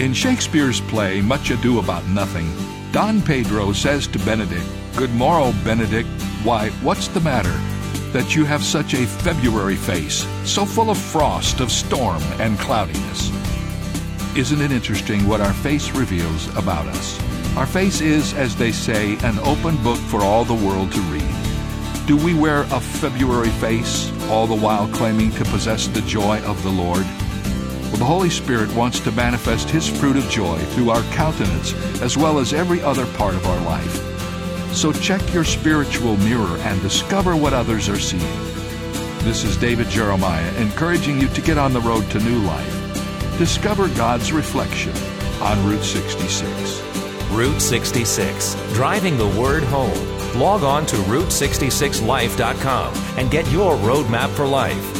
In Shakespeare's play, Much Ado About Nothing, Don Pedro says to Benedick, Good morrow, Benedick. Why, what's the matter? That you have such a February face, so full of frost, of storm, and cloudiness. Isn't it interesting what our face reveals about us? Our face is, as they say, an open book for all the world to read. Do we wear a February face, all the while claiming to possess the joy of the Lord? The Holy Spirit wants to manifest His fruit of joy through our countenance as well as every other part of our life. So check your spiritual mirror and discover what others are seeing. This is David Jeremiah encouraging you to get on the road to new life. Discover God's reflection on Route 66. Route 66, driving the word home. Log on to Route66Life.com and get your roadmap for life.